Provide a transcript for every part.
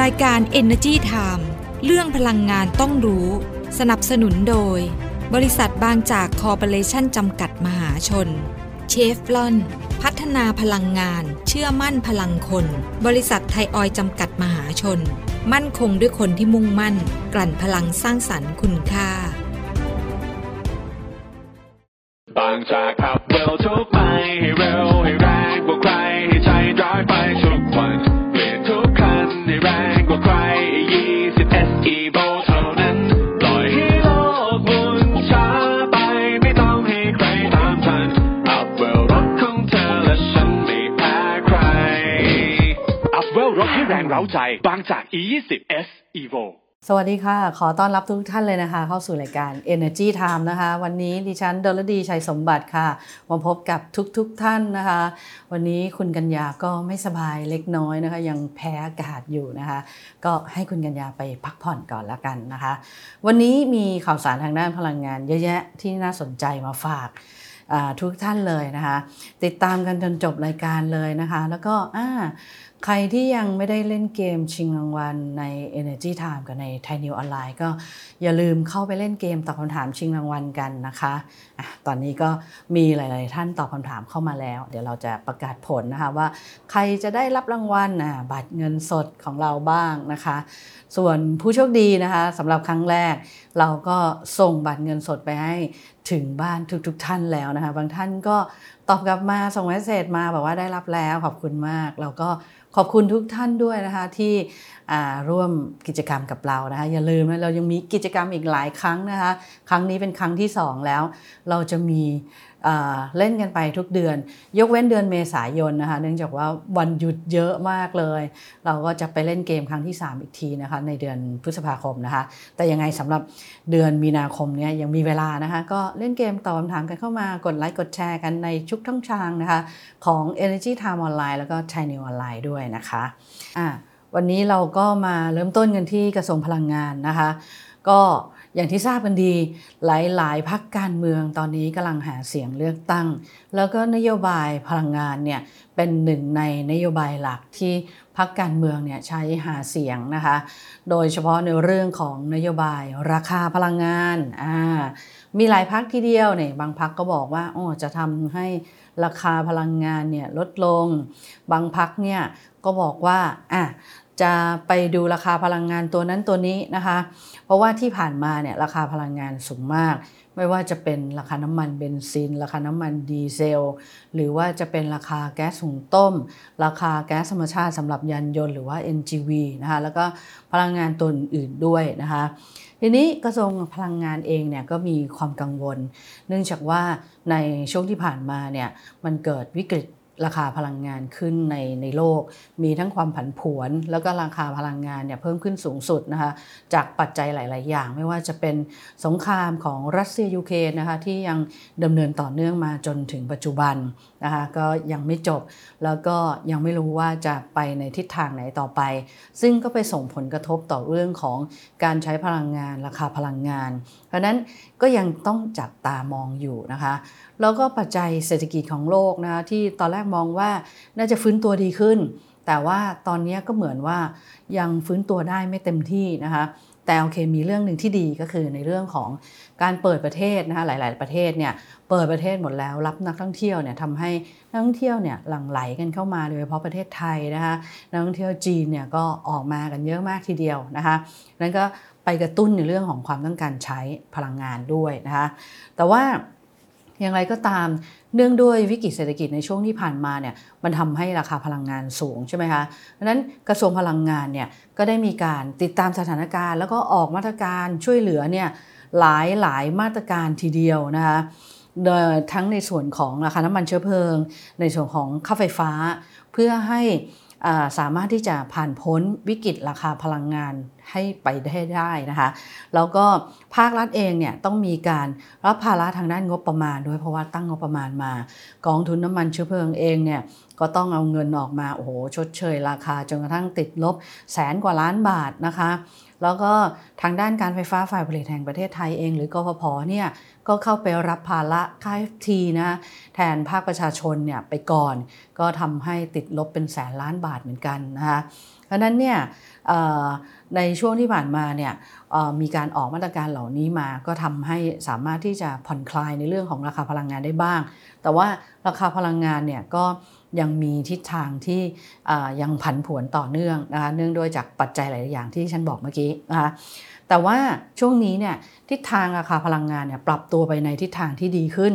รายการ Energy Time เรื่องพลังงานต้องรู้ สนับสนุนโดย บริษัทบางจากคอร์ปอเรชั่นจำกัดมหาชน เชฟลอน พัฒนาพลังงาน เชื่อมั่นพลังคน บริษัทไทยออยจำกัดมหาชน มั่นคงด้วยคนที่มุ่งมั่น กลั่นพลังสร้างสรรค์คุณค่า บางจากขับเร็วทุกไปให้เร็วาใจบางจาก E20 S Evo สวัสดีค่ะ ขอต้อนรับทุกท่านเลยนะคะ เข้าสู่รายการ Energy Time นะคะ วันนี้ดิฉันดลดีชัยสมบัติค่ะมาพบกับทุกๆทท่านนะคะ วันนี้คุณกัญญาก็ไม่สบายเล็กน้อยนะคะ ยังแพ้อากาศอยู่นะคะ ก็ให้คุณกัญญาไปพักผ่อนก่อนละกันนะคะ วันนี้มีข่าวสารทางด้านพลังงานเยอะแยะที่น่าสนใจมาฝากทุกท่านเลยนะคะ ติดตามกันจนจบรายการเลยนะคะ แล้วก็อ่า ใครที่ยังไม่ได้เล่นเกมชิงรางวัลใน Energy Time กับใน Thai New Online ก็อย่าลืมเข้าไปเล่นเกมตอบคำถามชิงรางวัลกันนะคะอะตอนนี้ก็มีหลาย ๆ ท่านตอบคำถามเข้ามาแล้ว เดี๋ยวเราจะประกาศผลนะคะว่าใครจะได้รับรางวัลบัตรเงินสดของเราบ้างนะคะ ส่วนผู้โชคดีนะคะสำหรับครั้งแรก เราก็ส่งบัตรเงินสดไปให้ ถึงบ้านทุกๆทท่านแล้วนะคะ บางท่านก็ตอบกลับมาส่งเมสเซจมาบอกว่าได้รับแล้วขอบคุณมาก แล้วก็ขอบคุณทุกท่านด้วยนะคะที่ร่วมกิจกรรมกับเรานะคะอย่าลืมนะเรายังมีกิจกรรมอีกหลายครั้งนะคะ ครั้งนี้เป็นครั้งที่สองแล้ว เราจะมี เล่นกันไปทุกเดือน ยกเว้นเดือนเมษายนนะคะเนื่องจากว่าวันหยุดเยอะมากเลย เราก็จะไปเล่นเกมครั้งที่ 3 อีกทีนะคะในเดือนพฤษภาคมนะคะ แต่ยังไงสำหรับเดือนมีนาคมเนี้ยยังมีเวลานะคะ ก็เล่นเกมตอบคำถามกันเข้ามากดไลค์กดแชร์กันในชุกท่องทางนะคะ ของ Energy Time Online แล้วก็ Thai New Online ด้วยนะคะอะวันนี้เราก็มาเริ่มต้นกันที่กระทรวงพลังงานนะคะ ก็ อย่างที่ทราบกันดี หลาย ๆพักการเมืองตอนนี้กำลังหาเสียงเลือกตั้ง แล้วก็นโยบายพลังงานเนี่ยเป็นหนึ่งในนโยบายหลักที่พักการเมืองเนี่ยใช้หาเสียงนะคะ โดยเฉพาะในเรื่องของนโยบายราคาพลังงานอ่ามีหลายพักทีเดียวเนี่ยบางพักก็บอกว่าอ๋อจะทำให้ราคาพลังงานเนี่ยลดลง บางพักเนี่ยก็บอกว่าอะ จะไปดูราคาพลังงานตัวนั้นตัวนี้นะคะ เพราะว่าที่ผ่านมาเนี่ยราคาพลังงานสูงมาก ไม่ว่าจะเป็นราคาน้ำมันเบนซิน ราคาน้ำมันดีเซล หรือว่าจะเป็นราคาแก๊สหุงต้ม ราคาแก๊สธรรมชาติสำหรับยานยนต์หรือว่า NGV นะคะแล้วก็พลังงานตัวอื่นด้วยนะคะทีนี้กระทรวงพลังงานเองเนี่ยก็มีความกังวล เนื่องจากว่าในช่วงที่ผ่านมาเนี่ยมันเกิดวิกฤต ราคาพลังงานขึ้นในในโลก มีทั้งความผันผวน แล้วก็ราคาพลังงานเนี่ยเพิ่มขึ้นสูงสุดนะคะจากปัจจัยหลาย ๆ อย่าง ไม่ว่าจะเป็นสงครามของรัสเซียยูเครนนะคะที่ยังดำเนินต่อเนื่องมาจนถึงปัจจุบันนะคะก็ยังไม่จบแล้วก็ยังไม่รู้ว่าจะไปในทิศทางไหนต่อไป ซึ่งก็ไปส่งผลกระทบต่อเรื่องของการใช้พลังงาน ราคาพลังงาน เพราะฉะนั้นก็ยังต้องจับตามองอยู่นะคะ แล้วก็ปัจจัยเศรษฐกิจของโลกนะที่ตอนแรกมองว่าน่าจะฟื้นตัวดีขึ้น แต่ว่าตอนนี้ก็เหมือนว่ายังฟื้นตัวได้ไม่เต็มที่นะคะแต่โอเคมีเรื่องหนึ่งที่ดีก็คือในเรื่องของการเปิดประเทศนะคะหลาย ๆ ประเทศเนี่ยเปิดประเทศหมดแล้วรับนักท่องเที่ยวเนี่ยทำให้นักท่องเที่ยวเนี่ยหลั่งไหลกันเข้ามาโดยเฉพาะประเทศไทยนะคะนักท่องเที่ยวจีนเนี่ยก็ออกมากันเยอะมากทีเดียวนะคะนั้นก็ไปกระตุ้นในเรื่องของความต้องการใช้พลังงานด้วยนะคะแต่ว่า อย่างไรก็ตามเนื่องด้วยวิกฤตเศรษฐกิจในช่วงที่ผ่านมาเนี่ยมันทำให้ราคาพลังงานสูงใช่ไหมคะดังนั้นกระทรวงพลังงานเนี่ยก็ได้มีการติดตามสถานการณ์ แล้วก็ออกมาตรการช่วยเหลือเนี่ยหลายหลายมาตรการทีเดียวนะคะทั้งในส่วนของราคาน้ำมันเชื้อเพลิง ในส่วนของค่าไฟฟ้า เพื่อให้ สามารถที่จะผ่านพ้นวิกฤตราคาพลังงานให้ไปได้ได้นะคะ แล้วก็ภาครัฐเองเนี่ยต้องมีการรับภาระทางด้านงบประมาณด้วยเพราะว่าตั้งงบประมาณมากองทุนน้ำมันเชื้อเพลิงเองเนี่ยก็ต้องเอาเงินออกมาโอ้โหชดเชยราคาจนกระทั่งติดลบแสนกว่าล้านบาทนะคะ แล้วก็ทางด้านการไฟฟ้าฝ่ายผลิตแห่งประเทศไทยเอง หรือกฟผเนี่ยก็เข้าไปรับภาระค่าทีนะแทนภาคประชาชนเนี่ยไปก่อน ก็ทำให้ติดลบเป็นแสนล้านบาทเหมือนกันนะคะเพราะนั้นเนี่ยในช่วงที่ผ่านมาเนี่ยมีการออกมาตรการเหล่านี้มาก็ทำให้สามารถที่จะผ่อนคลายในเรื่องของราคาพลังงานได้บ้าง แต่ว่าราคาพลังงานเนี่ยก็ ยังมีทิศทางที่ยังผันผวนต่อเนื่องนะคะเนื่องด้วยจากปัจจัยหลายอย่างที่ฉันบอกเมื่อกี้นะคะแต่ว่าช่วงนี้เนี่ยทิศทางราคาพลังงานเนี่ยปรับตัวไปในทิศทางที่ดีขึ้น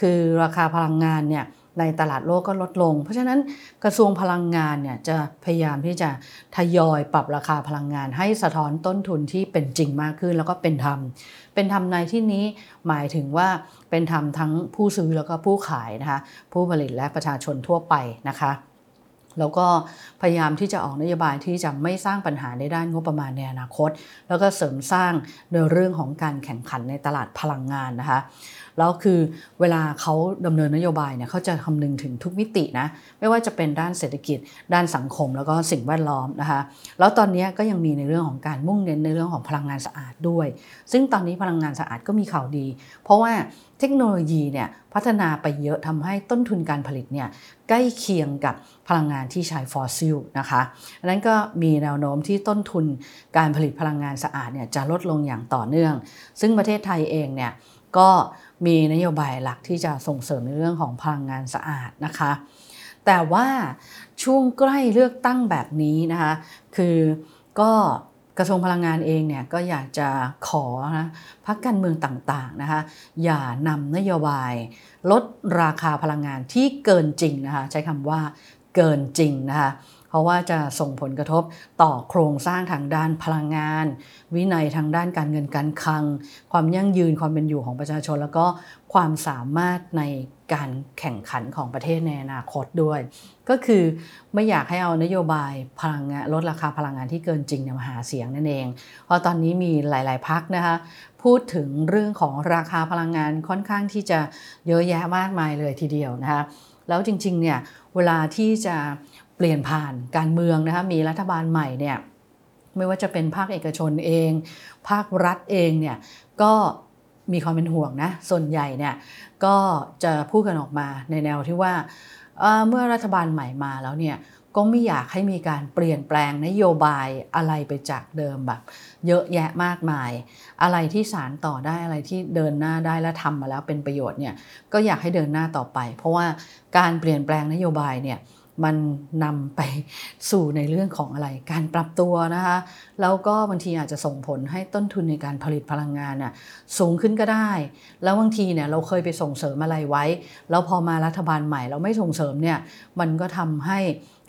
คือราคาพลังงานเนี่ย ในตลาดโลกก็ลดลง เพราะฉะนั้นกระทรวงพลังงานเนี่ยจะพยายามที่จะทยอยปรับราคาพลังงาน ให้สะท้อนต้นทุนที่เป็นจริงมากขึ้น แล้วก็เป็นธรรม เป็นธรรมในที่นี้หมายถึงว่าเป็นธรรมทั้งผู้ซื้อแล้วก็ผู้ขายนะคะผู้ผลิตและประชาชนทั่วไปนะคะแล้วก็พยายามที่จะออกนโยบายที่จะไม่สร้างปัญหาในด้านงบประมาณในอนาคต แล้วก็เสริมสร้างในเรื่องของการแข่งขันในตลาดพลังงานนะคะ แล้วคือเวลาเขาดำเนินนโยบายเนี่ยเขาจะคำนึงถึงทุกมิตินะไม่ว่าจะเป็นด้านเศรษฐกิจ ด้านสังคมแล้วก็สิ่งแวดล้อมนะคะแล้วตอนนี้ก็ยังมีในเรื่องของการมุ่งเน้นในเรื่องของพลังงานสะอาดด้วย ซึ่งตอนนี้พลังงานสะอาดก็มีข่าวดี เพราะว่าเทคโนโลยีเนี่ยพัฒนาไปเยอะทำให้ต้นทุนการผลิตเนี่ยใกล้เคียงกับพลังงานที่ใช้ฟอสซิลนะคะดังนั้นก็มีแนวโน้มที่ต้นทุนการผลิตพลังงานสะอาดเนี่ยจะลดลงอย่างต่อเนื่อง ซึ่งประเทศไทยเองเนี่ยก็ มีนโยบายหลักที่จะส่งเสริมในเรื่องของพลังงานสะอาดนะคะ แต่ว่าช่วงใกล้เลือกตั้งแบบนี้นะคะคือก็กระทรวงพลังงานเองเนี่ยก็อยากจะขอนะพักการเมืองต่างๆนะคะอย่านำนโยบาย ลดราคาพลังงานที่เกินจริงนะคะใช้คำว่าเกินจริงนะคะ เพราะว่าจะส่งผลกระทบต่อโครงสร้างทางด้านพลังงาน วินัยทางด้านการเงินการคลัง ความยั่งยืนความเป็นอยู่ของประชาชน แล้วก็ความสามารถในการแข่งขันของประเทศในอนาคตด้วย ก็คือไม่อยากให้เอานโยบายพลังงานลดราคาพลังงานที่เกินจริงมาหาเสียงนั่นเอง เพราะตอนนี้มีหลาย ๆพักนะคะพูดถึงเรื่องของราคาพลังงานค่อนข้างที่จะเยอะแยะมากมายเลยทีเดียวนะคะแล้วจริงๆเนี่ยเวลาที่จะ เปลี่ยนผ่านการเมืองนะคะมีรัฐบาลใหม่เนี่ยไม่ว่าจะเป็นภาคเอกชนเอง ภาครัฐเองเนี่ยก็มีความเป็นห่วงนะส่วนใหญ่เนี่ยก็จะพูดกันออกมาในแนวที่ว่าเมื่อรัฐบาลใหม่มาแล้วเนี่ยก็ไม่อยากให้มีการเปลี่ยนแปลงนโยบายอะไรไปจากเดิมแบบ เยอะแยะมากมาย อะไรที่สารต่อได้อะไรที่เดินหน้าได้และทำมาแล้วเป็นประโยชน์เนี่ยก็อยากให้เดินหน้าต่อไป เพราะว่าการเปลี่ยนแปลงนโยบายเนี่ย มันนำไปสู่ในเรื่องของอะไรการปรับตัวนะคะ แล้วก็บางทีอาจจะส่งผลให้ต้นทุนในการผลิตพลังงานน่ะสูงขึ้นก็ได้ แล้วบางทีเนี่ยเราเคยไปส่งเสริมอะไรไว้ แล้วพอมารัฐบาลใหม่เราไม่ส่งเสริมเนี่ยมันก็ทำให้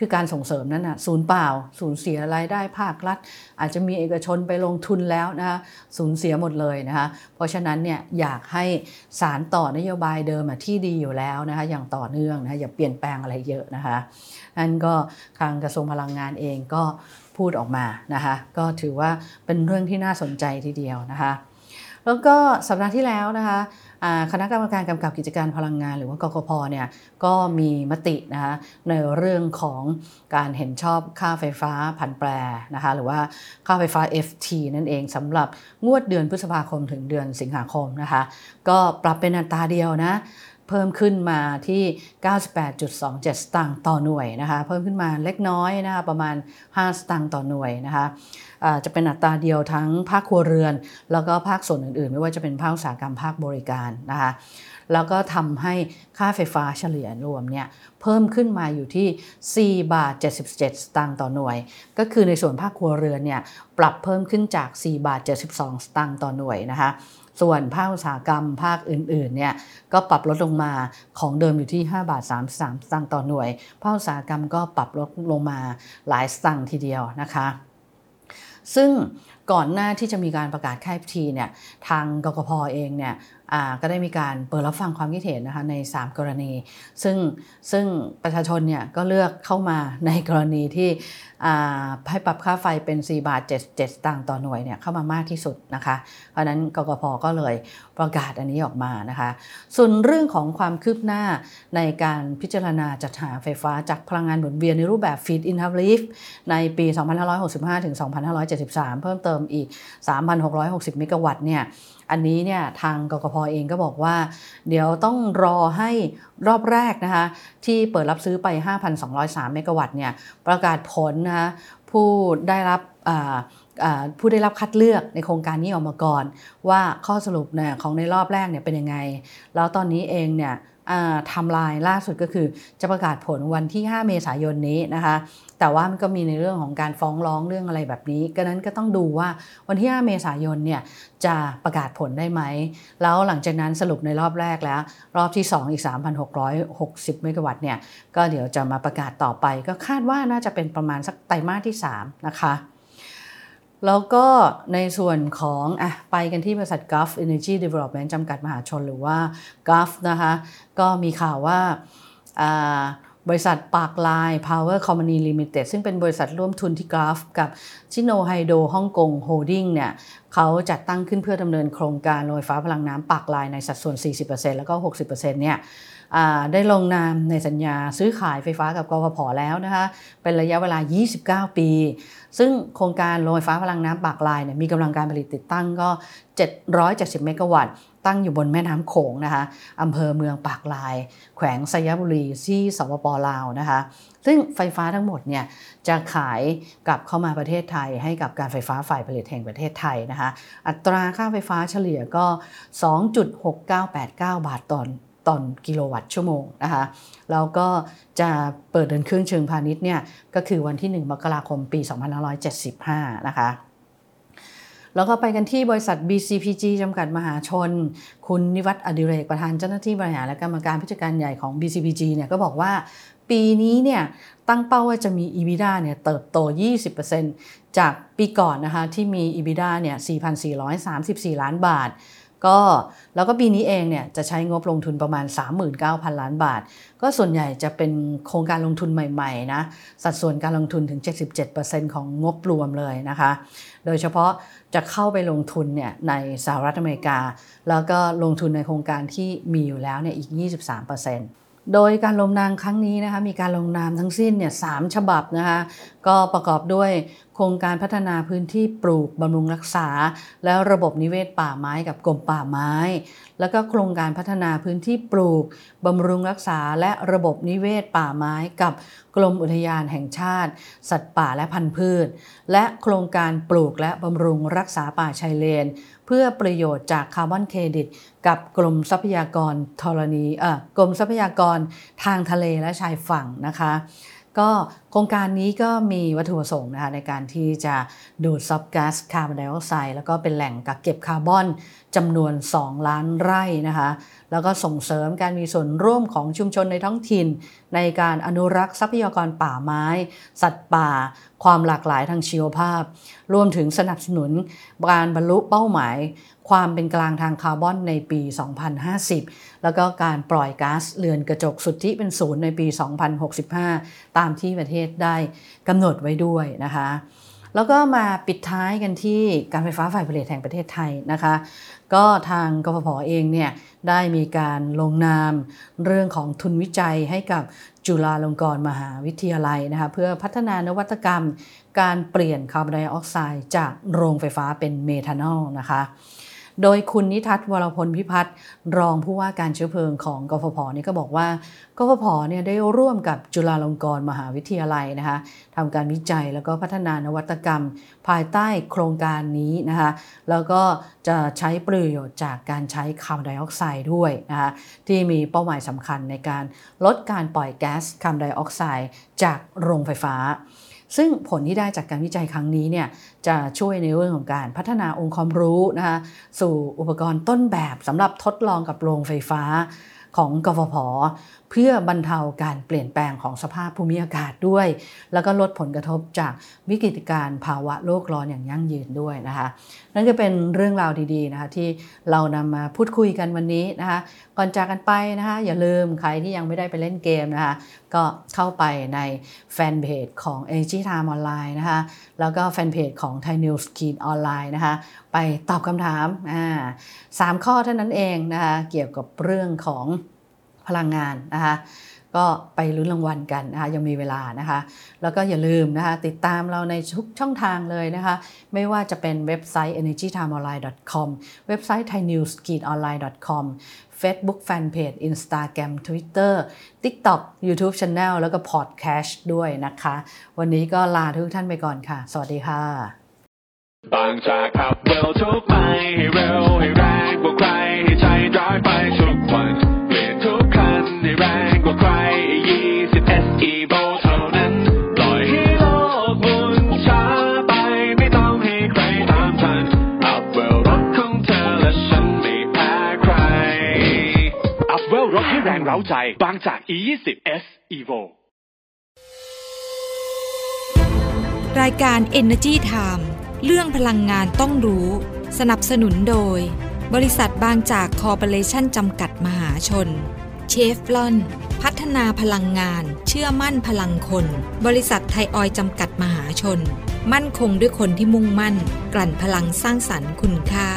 คือการส่งเสริมนั้นนะศูนย์เปล่าศูนย์เสียรายได้ภาครัฐ อาจจะมีเอกชนไปลงทุนแล้วนะคะศูนย์เสียหมดเลยนะคะเพราะฉะนั้นเนี่ยอยากให้สารต่อนโยบายเดิมที่ดีอยู่แล้วนะคะอย่างต่อเนื่องนะคะอย่าเปลี่ยนแปลงอะไรเยอะนะคะนั่นก็ทางกระทรวงพลังงานเองก็ พูดออกมานะคะก็ถือว่าเป็นเรื่องที่น่าสนใจทีเดียวนะคะ แล้วก็สัปดาห์ที่แล้วนะคะคณะกรรมการกำกับกิจการพลังงาน หรือว่ากกพเนี่ยก็มีมตินะคะในเรื่องของการเห็นชอบค่าไฟฟ้าผันแปรนะคะหรือว่าค่าไฟฟ้า FT นั่นเองสำหรับงวดเดือนพฤษภาคมถึงเดือนสิงหาคมนะคะก็ปรับเป็นอัตราเดียวนะ เพิ่มขึ้นมาที่ 98.27 สตางค์ต่อหน่วยนะคะ เพิ่มขึ้นมาเล็กน้อยนะคะประมาณ 5 สตางค์ต่อหน่วยนะคะจะเป็นอัตราเดียวทั้งภาคครัวเรือน แล้วก็ภาคส่วนอื่นๆ ไม่ว่าจะเป็นภาคอุตสาหกรรมภาคบริการนะคะแล้วก็ทำให้ค่าไฟฟ้าเฉลี่ยรวมเนี่ยเพิ่มขึ้นมาอยู่ที่ 4 บาท 77 สตางค์ต่อหน่วย ก็คือในส่วนภาคครัวเรือนเนี่ยปรับเพิ่มขึ้นจาก 4 บาท 72 สตางค์ต่อหน่วยนะคะ ส่วนภาคอุตสาหกรรมภาคอื่นๆเนี่ยก็ปรับลดลงมาของเดิมอยู่ที่ 5 บาท 33สตางค์ต่อหน่วย ภาคอุตสาหกรรมก็ปรับลดลงมาหลายสตางค์ทีเดียวนะคะ ซึ่งก่อนหน้าที่จะมีการประกาศค่ายพีเนี่ยทางกกพเองเนี่ย ก็ได้มีการเปิดรับฟังความคิดเห็นนะคะใน 3 กรณี ซึ่งซึ่งประชาชนเนี่ยก็เลือกเข้ามาในกรณีที่ให้ปรับค่าไฟเป็น 4 บาท 7 7สตางค์ต่อหน่วยเนี่ยเข้ามามากที่สุดนะคะ เพราะนั้นกกพก็เลยประกาศอันนี้ออกมานะคะ ส่วนเรื่องของความคืบหน้าในการพิจารณาจัดหาไฟฟ้าจากพลังงานหมุนเวียนในรูปแบบ Feed in Tariff ในปี 2565ถึง2573 เพิ่มเติมอีก 3,660 เมกะวัตต์เนี่ย อันนี้เนี่ยทางกกพเองก็บอกว่า เดี๋ยวต้องรอให้รอบแรกนะคะที่เปิดรับซื้อไป 5,203 เมกะวัตต์เนี่ยประกาศผลนะคะผู้ได้รับผู้ได้รับคัดเลือกในโครงการนี้ออกมาก่อน ว่าข้อสรุปเนี่ยของในรอบแรกเนี่ยเป็นยังไง แล้วตอนนี้เองเนี่ย ทำลายล่าสุดก็คือจะประกาศผลวันที่ 5 เมษายนนี้นะคะ แต่ว่ามันก็มีในเรื่องของการฟ้องร้องเรื่องอะไรแบบนี้ก็นั้นก็ต้องดูว่าวันที่ 5 เมษายนเนี่ยจะประกาศผลได้ไหม แล้วหลังจากนั้นสรุปในรอบแรกแล้ว รอบที่ 2 อีก 3,660 เมกะวัตต์เนี่ยก็เดี๋ยวจะมาประกาศต่อไป ก็คาดว่าน่าจะเป็นประมาณสักไตรมาสที่ 3 นะคะ แล้วก็ในส่วนของอะไปกันที่บริษัท Gulf Energy Development จำกัดมหาชนหรือว่า Gulf นะคะก็มีข่าวว่าบริษัทปากลาย Power Company Limited ซึ่งเป็นบริษัทร่วมทุนที่ Gulf กับ Sinohydro Hong Kong Holding เนี่ยเขาจัดตั้งขึ้นเพื่อดำเนินโครงการโรงไฟฟ้าพลังน้ำปากลายในสัดส่วน 40%แล้วก็ 60%เนี่ย ได้ลงนามในสัญญาซื้อขายไฟฟ้ากับกฟผแล้วนะคะเป็นระยะเวลา 29 ปี ซึ่งโครงการโรงไฟฟ้าพลังน้ำปากลายเนี่ยมีกำลังการผลิตติดตั้งก็ 770 เมกะวัตต์ตั้งอยู่บนแม่น้ำโขงนะคะอำเภอเมืองปากลาย แขวงสยบุรีที่สปปลาวนะคะ ซึ่งไฟฟ้าทั้งหมดเนี่ยจะขายกลับเข้ามาประเทศไทย ให้กับการไฟฟ้าฝ่ายผลิตแห่งประเทศไทยนะคะ อัตราค่าไฟฟ้าเฉลี่ยก็ 2.6989 บาทต่อ ต่อกิโลวัตต์ชั่วโมงนะคะแล้วก็จะเปิดเดินเครื่องเชิงพาณิชย์เนี่ยก็คือวันที่ 1 มกราคมปี 2575 นะคะแล้วก็ไปกันที่บริษัท BCPG จำกัดมหาชน คุณนิวัฒน์อดิเรกประธานเจ้าหน้าที่บริหารและกรรมการผู้จัดการใหญ่ของ BCPG เนี่ยก็บอกว่าปีนี้เนี่ยตั้งเป้าว่าจะมี EBITDA เนี่ยเติบโต 20%จากปีก่อนนะคะที่มี EBITDA เนี่ย 4,434 ล้านบาท ก็แล้วก็ปีนี้เองเนี่ยจะใช้งบลงทุนประมาณ 39,000 ล้านบาท ก็ส่วนใหญ่จะเป็นโครงการลงทุนใหม่ๆนะสัดส่วนการลงทุนถึง 77%ของงบรวมเลยนะคะ โดยเฉพาะจะเข้าไปลงทุนเนี่ยในสหรัฐอเมริกา แล้วก็ลงทุนในโครงการที่มีอยู่แล้วเนี่ยอีก 23% โดยการลงนามครั้งนี้นะคะมีการลงนามทั้งสิ้นเนี่ยสามฉบับนะคะก็ประกอบด้วยโครงการพัฒนาพื้นที่ปลูกบำรุงรักษา แล้วระบบนิเวศป่าไม้กับกรมป่าไม้ แล้วก็โครงการพัฒนาพื้นที่ปลูกบำรุงรักษา และระบบนิเวศป่าไม้กับกรมอุทยานแห่งชาติ สัตว์ป่าและพันธุ์พืช และโครงการปลูกและบำรุงรักษาป่าชายเลน เพื่อประโยชน์จากคาร์บอนเครดิต กับกรมทรัพยากรธรณีเอ่อกรมทรัพยากรทางทะเลและชายฝั่งนะคะ ก็ โครงการนี้ก็มีวัตถุประสงค์นะคะในการที่จะดูดซับก๊าซคาร์บอนไดออกไซด์แล้วก็เป็นแหล่งกักเก็บคาร์บอนจำนวน 2 ล้านไร่นะคะแล้วก็ส่งเสริมการมีส่วนร่วมของชุมชนในท้องถิ่น ในการอนุรักษ์ทรัพยากรป่าไม้ สัตว์ป่า ความหลากหลายทางชีวภาพ รวมถึงสนับสนุนการบรรลุเป้าหมาย ความเป็นกลางทางคาร์บอนในปี 2050 แล้วก็การปล่อยก๊าซเรือนกระจกสุทธิเป็นศูนย์ในปี 2065 ตามที่ประเทศได้กำหนดไว้ด้วยนะคะ แล้วก็มาปิดท้ายกันที่การไฟฟ้าฝ่ายผลิตแห่งประเทศไทยนะคะ ก็ทางกฟผเองเนี่ยได้มีการลงนามเรื่องของทุนวิจัยให้กับจุฬาลงกรณ์มหาวิทยาลัยนะคะเพื่อพัฒนานวัตกรรม การเปลี่ยนคาร์บอนไดออกไซด์จากโรงไฟฟ้าเป็นเมทานอลนะคะ โดยคุณนิทัศน์วรพลพิพัฒน์รองผู้ว่าการเชื้อเพลิงของกฟผนี่ก็บอกว่ากฟผเนี่ยได้ร่วมกับจุฬาลงกรณ์มหาวิทยาลัยนะคะทำการวิจัยแล้วก็พัฒนานวัตกรรม ภายใต้โครงการนี้นะคะแล้วก็จะใช้ประโยชน์จากการใช้คาร์บอนไดออกไซด์ด้วยนะคะที่มีเป้าหมายสำคัญในการลดการปล่อยแก๊สคาร์บอนไดออกไซด์จากโรงไฟฟ้า ซึ่งผลที่ได้จากการวิจัยครั้งนี้เนี่ยจะช่วยในเรื่องของการพัฒนาองค์ความรู้นะคะสู่อุปกรณ์ต้นแบบสำหรับทดลองกับโรงไฟฟ้าของกฟผ เพื่อบรรเทาการเปลี่ยนแปลงของสภาพภูมิอากาศด้วย แล้วก็ลดผลกระทบจากวิกฤตการณ์ภาวะโลกร้อนอย่างยั่งยืนด้วยนะคะนั่นก็เป็นเรื่องราวดีๆนะคะที่เรานำมาพูดคุยกันวันนี้นะคะก่อนจากกันไปนะคะอย่าลืมใครที่ยังไม่ได้ไปเล่นเกมนะคะก็เข้าไปในแฟนเพจของ Energy Time Online นะคะแล้วก็แฟนเพจของ Thai News Skin Online นะคะไปตอบคำถามอ่าสามข้อเท่านั้นเองนะคะเกี่ยวกับเรื่องของ พลังงานนะคะก็ไปลุ้นรางวัลกันนะคะยังมีเวลานะคะ แล้วก็อย่าลืมนะคะติดตามเราในทุกช่องทางเลยนะคะ ไม่ว่าจะเป็นเว็บไซต์ energytimeonline.com เว็บไซต์ thainews.online.com Facebook Fanpage Instagram Twitter TikTok YouTube Channel แล้วก็ Podcast ด้วยนะคะ วันนี้ก็ลาทุกท่านไปก่อนค่ะ สวัสดีค่ะ บางจากขับเร็วทุกไปให้เร็วให้แรงกว่าใครให้ใจร้ายไปทุกวันเป 20 SE v o เท่านั้น ปล่อยให้โลกหมุนช้าไปไม่ต้องให้ใครตามทัน อัพเวลรถของเธอและฉันไม่แพ้ใคร อัพเวลรถให้แรงเร้าใจ บางจาก E20 S Evo รายการ Energy Time เรื่องพลังงานต้องรู้ สนับสนุนโดย บริษัทบางจากคอร์ปอเรชั่นจำกัดมหาชน เชฟรอน พัฒนาพลังงาน เชื่อมั่นพลังคน บริษัทไทยออยจำกัดมหาชน มั่นคงด้วยคนที่มุ่งมั่น กลั่นพลังสร้างสรรค์คุณค่า